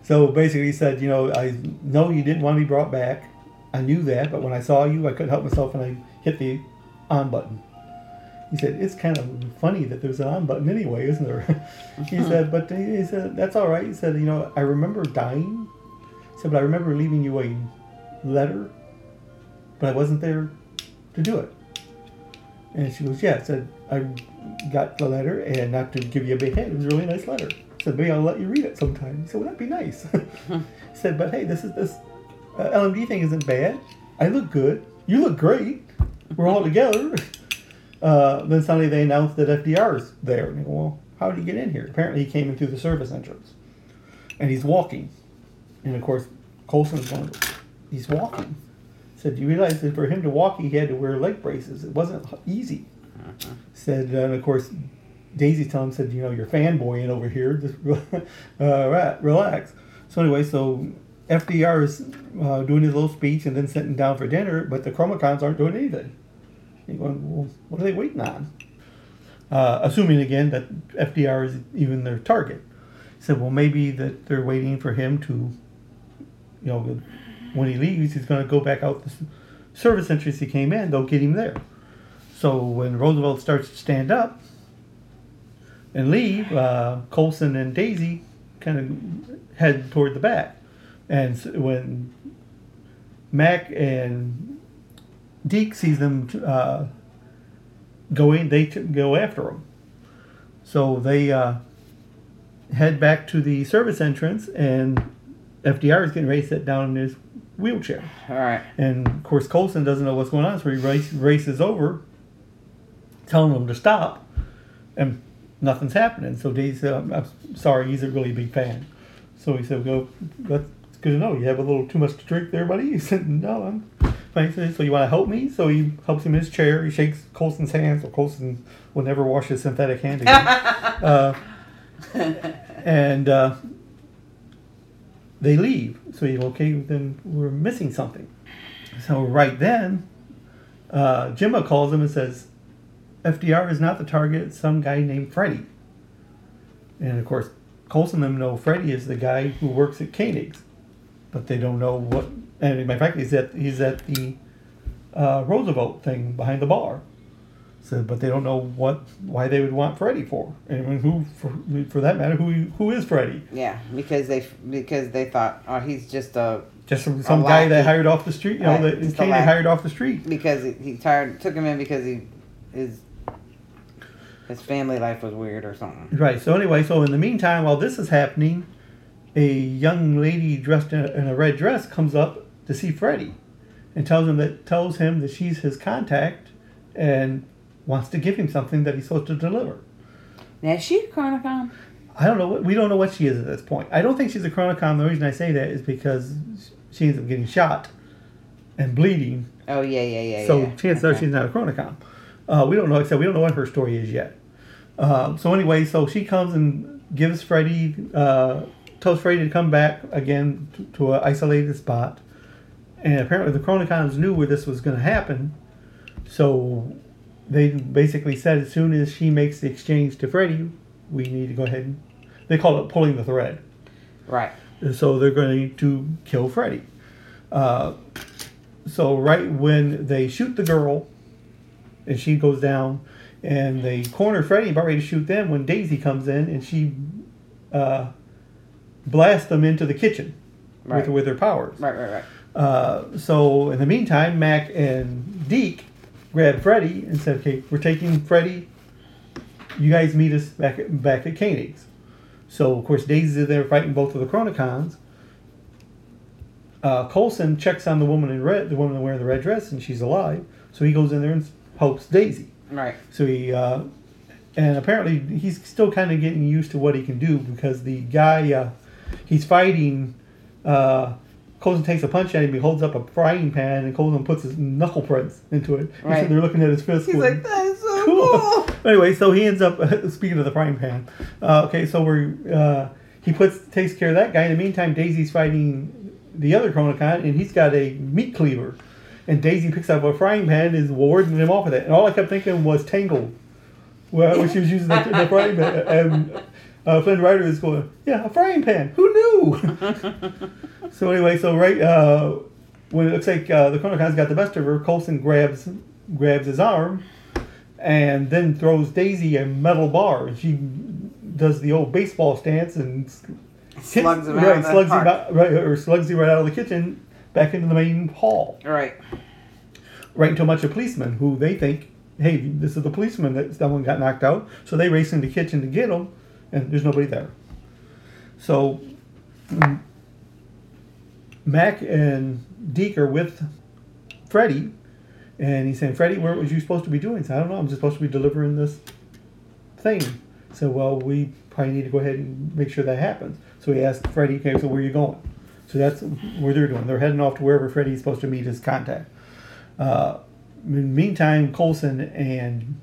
So basically, he said, you know, I know you didn't want to be brought back. I knew that, but when I saw you, I couldn't help myself and I hit the on button. He said, it's kind of funny that there's an on button anyway, isn't there? (laughs) he uh-huh. said, but he said, that's all right. He said, you know, I remember dying. He said, but I remember leaving you a letter, but I wasn't there to do it. And she goes, yeah. I said, I got the letter, and not to give you a big head, it was a really nice letter. I said, maybe I'll let you read it sometime. Said, well, that'd be nice. (laughs) he said, but hey, this is this uh, LMD thing isn't bad. I look good. You look great. We're all together. (laughs) Uh, then suddenly they announced that FDR's there. And you go, well, how did he get in here? Apparently he came in through the service entrance. And he's walking. And of course, Coulson's going, he's walking. Said, you realize that for him to walk, he had to wear leg braces. It wasn't easy. Said, uh, and of course, Daisy him, said, you know, you're fanboying over here. Just (laughs) uh, relax. So anyway, so FDR is uh, doing his little speech and then sitting down for dinner, but the Chronicoms aren't doing anything. You're going, well, what are they waiting on? Uh, assuming again that FDR is even their target. He said, well, maybe that they're waiting for him to, you know, when he leaves, he's going to go back out the service entrance he came in. They'll get him there. So when Roosevelt starts to stand up and leave, uh, Coulson and Daisy kind of head toward the back. And when Mac and Deke sees them uh, going, they t- go after him. So they uh, head head back to the service entrance, and FDR is getting ready to sit down in his wheelchair. All right. And of course, Coulson doesn't know what's going on, so he race, races over, telling him to stop, and nothing's happening. So Daisy said, I'm, I'm sorry, he's a really big fan. So he said, Go, that's good to know. You have a little too much to drink there, buddy? (laughs) He said, No, I'm fine. Said, So you want to help me? So he helps him in his chair. He shakes Coulson's hand, so Coulson will never wash his synthetic hand again. (laughs) uh, and uh, they leave. So you okay? Then we're missing something. So right then, uh, Jemma calls him and says, "FDR is not the target. Some guy named Freddie." And of course, Coulson them know Freddie is the guy who works at Koenig's, but they don't know what. And in fact, he's at he's at the uh, Roosevelt thing behind the bar. So, but they don't know what why they would want Freddy for, and who, for, for that matter, who who is Freddy? Yeah, because they because they thought, oh, he's just a Just some, some guy they hired off the street, you know, that Koenig lackey. hired off the street. because he, he tired took him in because he his his family life was weird or something. Right. So anyway, so in the meantime, while this is happening, a young lady dressed in a, in a red dress comes up to see Freddie, and tells him that tells him that she's his contact, and wants to give him something that he's supposed to deliver. Now is she a Chronicom? I don't know. What, we don't know what she is at this point. I don't think she's a Chronicom. The reason I say that is because she ends up getting shot and bleeding. Oh yeah, yeah, yeah. so yeah. chances are she's not a Chronicom. Uh, we don't know, except we don't know what her story is yet. Uh, so anyway, so she comes and gives Freddy, uh, tells Freddy to come back again to, to an isolated spot. And apparently the Chronicoms knew where this was going to happen. So they basically said as soon as she makes the exchange to Freddie, we need to go ahead and, they call it pulling the thread. Right. So they're going to kill Freddie. Uh, so right when they shoot the girl, and she goes down, and they corner Freddie about ready to shoot them when Daisy comes in and she uh, blasts them into the kitchen Right. with with her powers. Right, right, right. Uh, so in the meantime, Mac and Deke grabbed Freddie and said, "Okay, we're taking Freddie. You guys meet us back at, back at Koenig's." So of course, Daisy's in there fighting both of the Chronicoms. Uh, Coulson checks on the woman in red, the woman wearing the red dress, and she's alive. So he goes in there and helps Daisy. Right. So he, uh, and apparently he's still kind of getting used to what he can do because the guy uh, he's fighting, uh, Coulson takes a punch at him. He holds up a frying pan, and Coulson puts his knuckle prints into it. (laughs) Right. So they're looking at his fist. He's going, like, that is so (laughs) cool. cool. (laughs) anyway, so he ends up speaking of the frying pan. Uh, okay, so we're uh, he puts takes care of that guy. In the meantime, Daisy's fighting the other Chronicom, and he's got a meat cleaver. And Daisy picks up a frying pan and is warding him off with it. And all I kept thinking was Tangled, where she was using the, the frying pan. And uh, Flynn Rider is going, "Yeah, a frying pan. Who knew?" (laughs) so anyway, so right uh, when it looks like uh, the Chronicom's got the best of her, Coulson grabs grabs his arm and then throws Daisy a metal bar. And she does the old baseball stance and Slugs him out right, of the slugs him out, right, or slugs him right out of the kitchen back into the main hall. Right. Right into a bunch of policemen who they think, hey, this is the policeman that someone got knocked out. So they race into the kitchen to get him, and there's nobody there. So mm, Mac and Deke are with Freddie, and he's saying, Freddie, where was you supposed to be doing? I don't know. I'm just supposed to be delivering this thing. So, well, we probably need to go ahead and make sure that happens. So he asked Freddie, okay, so where are you going? So that's where they're doing. They're heading off to wherever Freddie's supposed to meet his contact. Uh, in the meantime, Coulson and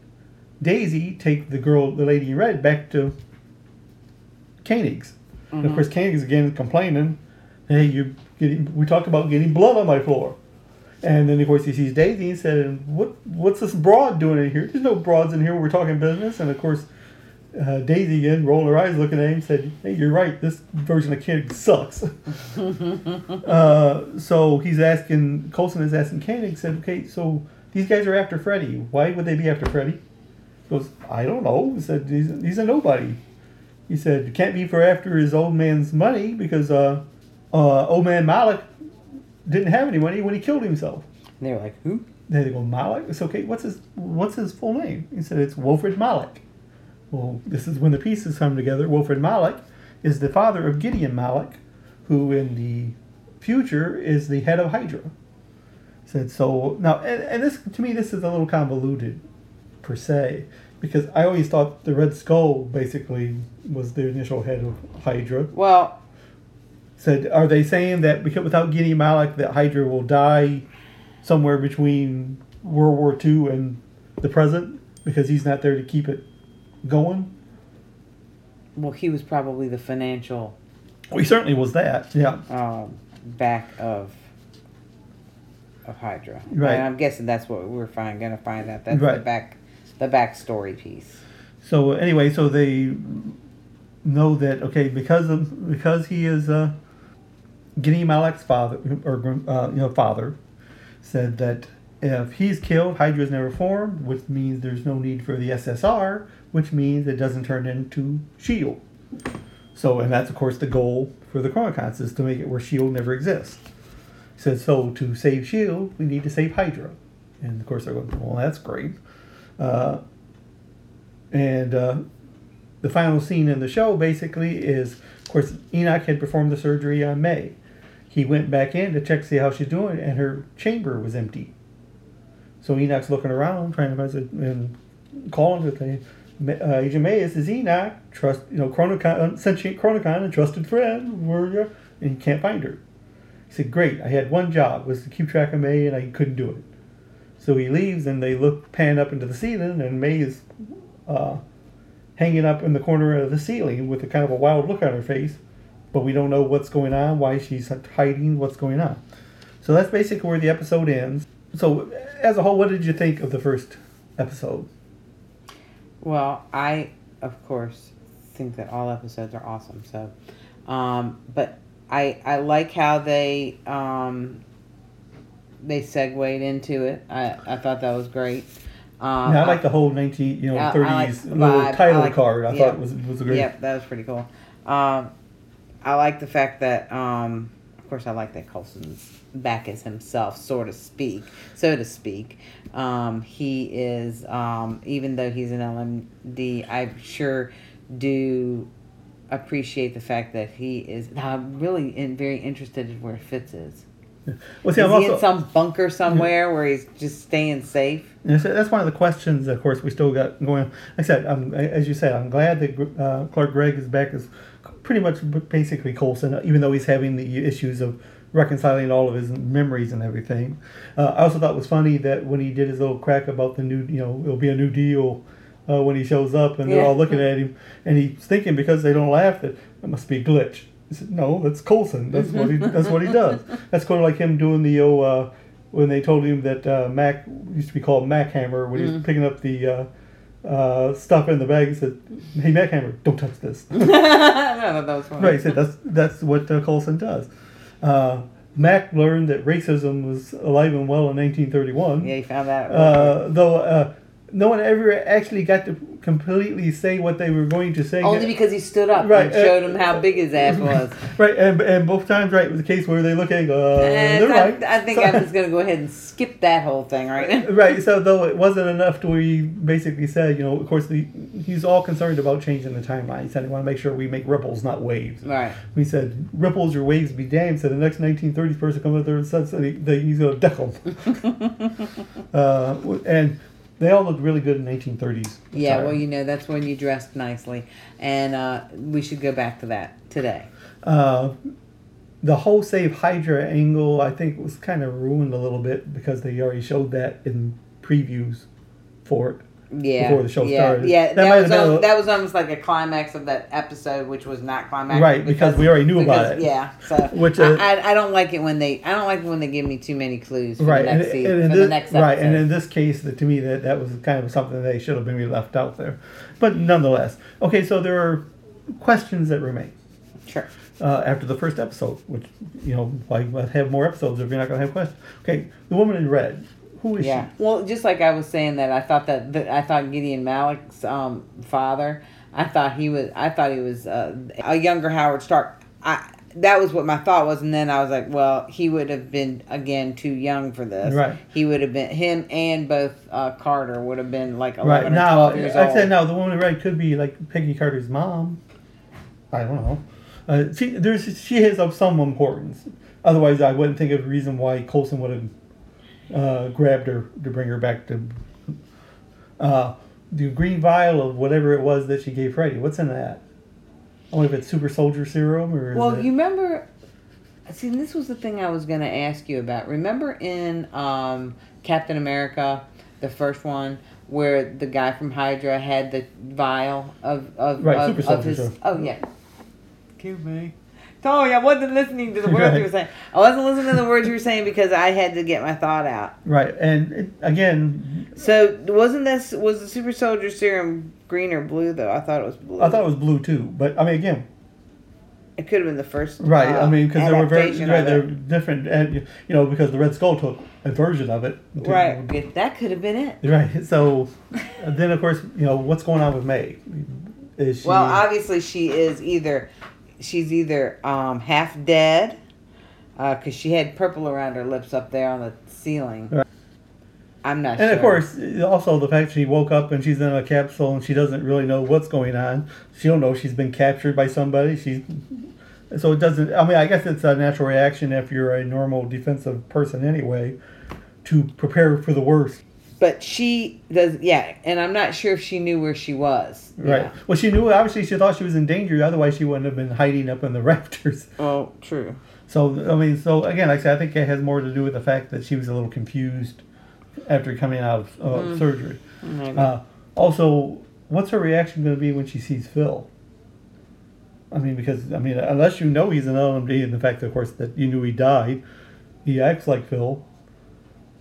Daisy take the girl, the lady in red, back to Koenig's. And of course, Koenig's again complaining, "Hey, you getting? We talked about getting blood on my floor." And then of course he sees Daisy and said, "What? What's this broad doing in here? There's no broads in here. We're talking business." And of course, uh, Daisy again rolled her eyes, looking at him, said, "Hey, you're right. This version of Koenig sucks." (laughs) uh, so he's asking Coulson is asking Koenig, said, "Okay, so these guys are after Freddie. Why would they be after Freddie?" He goes, "I don't know." He said, "He's, he's a nobody." He said, "It can't be for after his old man's money because uh, uh, old man Malik didn't have any money when he killed himself." And they were like, who? They go, Malik? It's okay. What's his What's his full name? He said it's Wilfred Malik. Well, this is when the pieces come together. Wilfred Malik is the father of Gideon Malik, who in the future is the head of Hydra. Said so now, and, and this to me this is a little convoluted, per se, because I always thought the Red Skull basically was the initial head of Hydra. Well, Said, are they saying that because without Gideon Malik, that Hydra will die somewhere between World War II and the present because he's not there to keep it going? well, he was probably the financial Well, he certainly was that. Yeah. um, back of of Hydra. Right. And I'm guessing that's what we're find, gonna find out. That's the Right. back the backstory piece. So anyway, so they know that okay because of because he is uh, Gideon Malik's father or uh, you know father said that if he's killed, Hydra is never formed, which means there's no need for the SSR, which means it doesn't turn into Shield. So and that's of course the goal for the Chronicoms is to make it where Shield never exists. He said so to save Shield, we need to save Hydra, and of course they're going, well that's great. Uh, and uh, the final scene in the show basically is, of course, Enoch had performed the surgery on May. He went back in to check to see how she's doing, and her chamber was empty. So Enoch's looking around, trying to find her and calling to say, uh, Agent May, this is Enoch, trust, you know, Chronicom, sentient Chronicom, a trusted friend, where you? And he can't find her. He said, "Great, I had one job was to keep track of May, and I couldn't do it." So he leaves, and they look pan up into the ceiling, and May is uh, hanging up in the corner of the ceiling with a kind of a wild look on her face, but we don't know what's going on, why she's hiding, what's going on. So that's basically where the episode ends. So, as a whole, what did you think of the first episode? Well, I of course think that all episodes are awesome. So, um, but I I like how they um, they segued into it. I I thought that was great. Um, yeah, I like the whole 19, you know, I- 30s like little vibe. title like- card. I yeah. thought was was great. Yep, that was pretty cool. Um, I like the fact that, um, of course, I like that Coulson's back as himself, so to speak, so to speak. Um, he is, um, even though he's an LMD, I sure do appreciate the fact that he is. I'm really in, very interested in where Fitz is. (laughs) Well, see, is I'm he also, in some bunker somewhere (laughs) where he's just staying safe? So that's one of the questions, of course, we still got going. Like I said, I'm, as you said, I'm glad that uh, Clark Gregg is back as pretty much basically Coulson, even though he's having the issues of reconciling all of his memories and everything. Uh, I also thought it was funny that when he did his little crack about the new, you know, it'll be a new deal uh, when he shows up, and they're Yeah. all looking at him, and he's thinking because they don't laugh that it must be a glitch. He said, "No, that's Coulson. That's what he. That's what he does. That's kind of like him doing the oh, uh, when they told him that uh, Mac used to be called Mac Hammer when he was picking up the uh, uh, stuff in the bag. He said, "Hey, Mac Hammer, don't touch this." (laughs) That was funny. right. He said that's that's what uh, Coulson does. Uh, Mac learned that racism was alive and well in 1931. Yeah, he found that. Uh, though uh, no one ever actually got to completely say what they were going to say. Only because he stood up Right, and uh, showed him how big his ass (laughs) was. Right, and, and both times, right, it was a case where they look at, it and go, uh, they're I, right. I think So- I'm just going to go ahead and skip that whole thing right now. (laughs) right. So though it wasn't enough to where he basically said, you know, of course, the, he's all concerned about changing the timeline. He said, "I want to make sure we make ripples, not waves." Right. He said, "Ripples or waves be damned." So the next 1930s person comes up there and says that he's going to deck them. (laughs) uh, and they all looked really good in 1930s. Yeah, attire. well, you know, that's when you dressed nicely. And uh, we should go back to that today. Uh, the whole save Hydra angle, I think, was kind of ruined a little bit because they already showed that in previews for it. Yeah. Before the show yeah, started. Yeah, That that, was, been al- a- that was almost like a climax of that episode, which was not climax. Right, because we already knew about it. Yeah, so (laughs) Which, I, uh, I, I don't like it when they I don't like it when they give me too many clues for right, the and, next and season, in for this, the next right, and in this case, that to me that that was kind of something they should have maybe left out there, but nonetheless, okay. So there are questions that remain. Sure. Uh, after the first episode, which you know, why have more episodes if you're not going to have questions? Okay, the woman in red. Who is Yeah. Well, just like I was saying that I thought that, that I thought Gideon Malik's um, father, I thought he was I thought he was uh, a younger Howard Stark. I that was what my thought was, and then I was like, well, he would have been again too young for this. Right. He would have been him and both uh, Carter would have been like eleven Right now, twelve years I old. said no. the woman in red could be like Peggy Carter's mom. I don't know. Uh, she there's she is of some importance. Otherwise, I wouldn't think of a reason why Coulson would have uh, grabbed her to bring her back to. Uh, the green vial of whatever it was that she gave Freddy. What's in that? I wonder if it's super soldier serum or. Well, it- you remember. See, this was the thing I was going to ask you about. Remember in um, Captain America, the first one, where the guy from Hydra had the vial of of, Right, of, super of his. serum. Oh yeah. Excuse me. Sorry, I wasn't listening to the words you were saying. I wasn't listening to the words you were saying because I had to get my thought out. Right, and it, again, So wasn't this was the super soldier serum green or blue though? I thought it was blue. I thought it was blue too. But I mean, again, it could have been the first. right. uh, I mean, because they were very, right, they're different, and you know, because the Red Skull took a version of it. to- Right. That could have been it. Right. So, then of course, you know, what's going on with May? Is she? Well, obviously she is either she's either um, half dead because she had purple around her lips up there on the ceiling. Right. I'm not sure. and sure. of course, also the fact she woke up and she's in a capsule and she doesn't really know what's going on. She don't know she's been captured by somebody. She's so it doesn't. I mean, I guess it's a natural reaction if you're a normal defensive person anyway, to prepare for the worst. But she does, yeah. And I'm not sure if she knew where she was. Right. Yeah. Well, she knew. Obviously, she thought she was in danger. Otherwise, she wouldn't have been hiding up in the (laughs) rafters. Oh, true. So I mean, so again, like I said, I think it has more to do with the fact that she was a little confused after coming out of uh, Mm. surgery. Uh, also, what's her reaction going to be when she sees Phil? I mean, because I mean, unless you know he's an LMD, and the fact, of course, that you knew he died, he acts like Phil.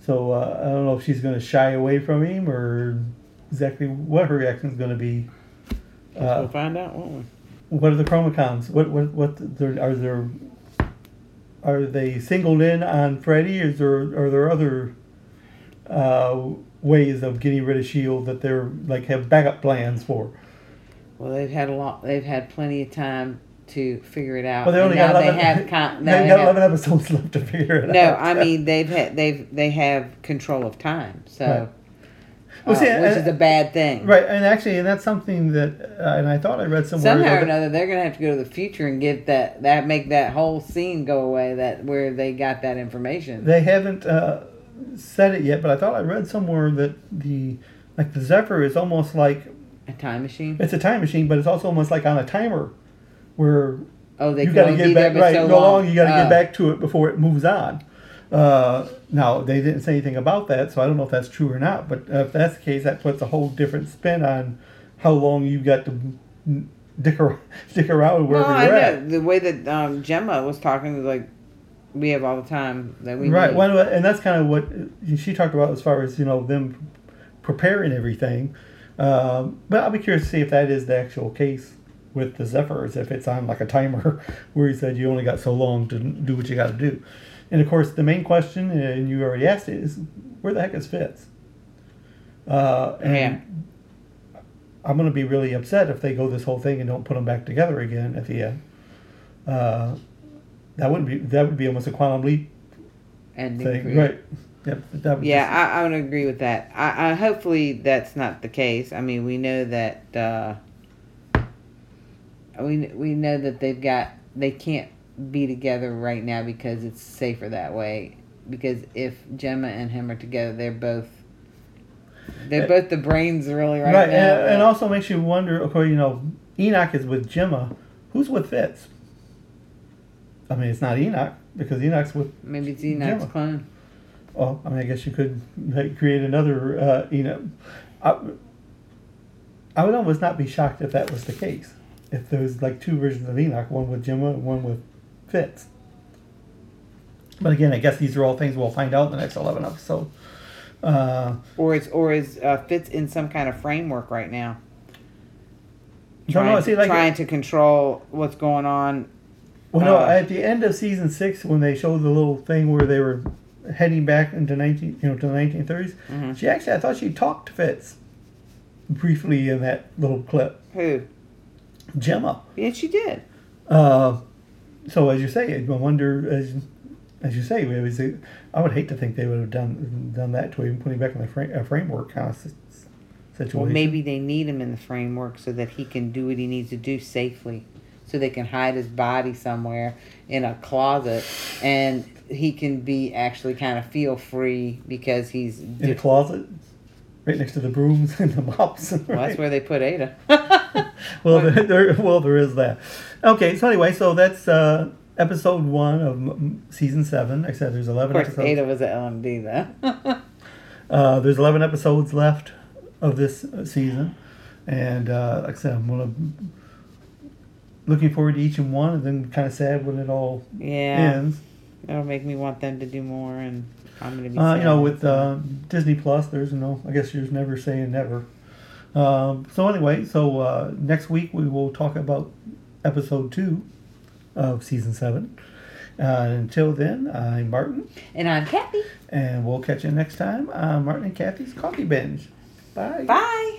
So uh, I don't know if she's going to shy away from him or exactly what her reaction is going to be. Uh, we'll find out, won't we? what are the chronicoms? What what what there, are there? Are they singled in on Freddy? Is there are there other uh, ways of getting rid of Shield that they're like have backup plans for? Well, they've had a lot. They've had plenty of time to figure it out. Well, they and only got 11, (laughs) they have. Con- they've they got have- eleven episodes left to figure it No, out. I mean they've had they've they have control of time, so Right. Well, uh, see, which and- is a bad thing. Right, and actually, and that's something that, uh, and I thought I read somewhere Somehow or another, they're gonna have to go to the future and get that that make that whole scene go away. That where they got that information. They haven't uh, said it yet, but I thought I read somewhere that the like the Zephyr is almost like a time machine. It's a time machine, but it's also almost like on a timer, where Oh, they you got to get back right. so no long. long. You got to Oh. get back to it before it moves on. Uh, now they didn't say anything about that, so I don't know if that's true or not. But if that's the case, that puts a whole different spin on how long you've got to dick, ar- (laughs) stick around Well, wherever I you're know at. the way that um, Jemma was talking was like, we have all the time that we Right. need. Well, and that's kind of what she talked about as far as you know them preparing everything. Um, but I'll be curious to see if that is the actual case with the Zephyrs, if it's on like a timer (laughs) where he said you only got so long to do what you got to do. And of course, the main question, and you already asked it, is where the heck is Fitz? Uh, and Yeah. I'm going to be really upset if they go this whole thing and don't put them back together again at the end. Uh, that wouldn't be that would be almost a quantum leap Ending thing, right? Yep. Yeah, just- I, I would agree with that. I, I hopefully that's not the case. I mean, we know that uh, we we know that they've got they can't be together right now because it's safer that way. Because if Jemma and him are together, they're both they're both the brains really right, right, now. and, and also makes you wonder. Okay, you know, Enoch is with Jemma. Who's with Fitz? I mean, it's not Enoch because Enoch's with. Maybe it's Enoch's Jemma. clone. Well, I mean, I guess you could like, create another uh, Enoch. I, I would almost not be shocked if that was the case. If there was like two versions of Enoch, one with Jemma one with Fitz. But again, I guess these are all things we'll find out in the next eleven episodes. Uh, Or is or is uh, fits in some kind of framework right now. No, no, Trying, see, like- trying to control what's going on. Well, no, Uh, at the end of season six, when they showed the little thing where they were heading back into nineteen, you know, to the nineteen Mm-hmm. she actually, I thought she talked to Fitz briefly in that little clip. Who? Jemma. Yeah, she did. Uh, so as you say, I wonder as as you say, it was I would hate to think they would have done done that to him, putting him back in the framework kind of situation. Well, maybe they need him in the framework so that he can do what he needs to do safely, so they can hide his body somewhere in a closet, and he can be actually kind of feel free because he's. In a closet, right next to the brooms (laughs) and the mops. Well, that's where they put Aida. (laughs) well, there, there, well, there is that. Okay, so anyway, so that's uh, episode one of season seven. I said there's eleven Of course, episodes. Aida was at LMD though. (laughs) Uh, there's 11 episodes left of this uh, season, and uh, like I said, I'm gonna looking forward to each and one, and then kind of sad when it all yeah, ends. that'll make me want them to do more, and I'm gonna be. Uh, you know, with uh, Disney Plus, there's no. I guess you're never saying never. Um, so anyway, so uh, next week we will talk about episode two of season seven. Uh, until then, I'm Martin, and I'm Kathy. and we'll catch you next time on Martin and Kathy's Coffee Binge. Bye. Bye.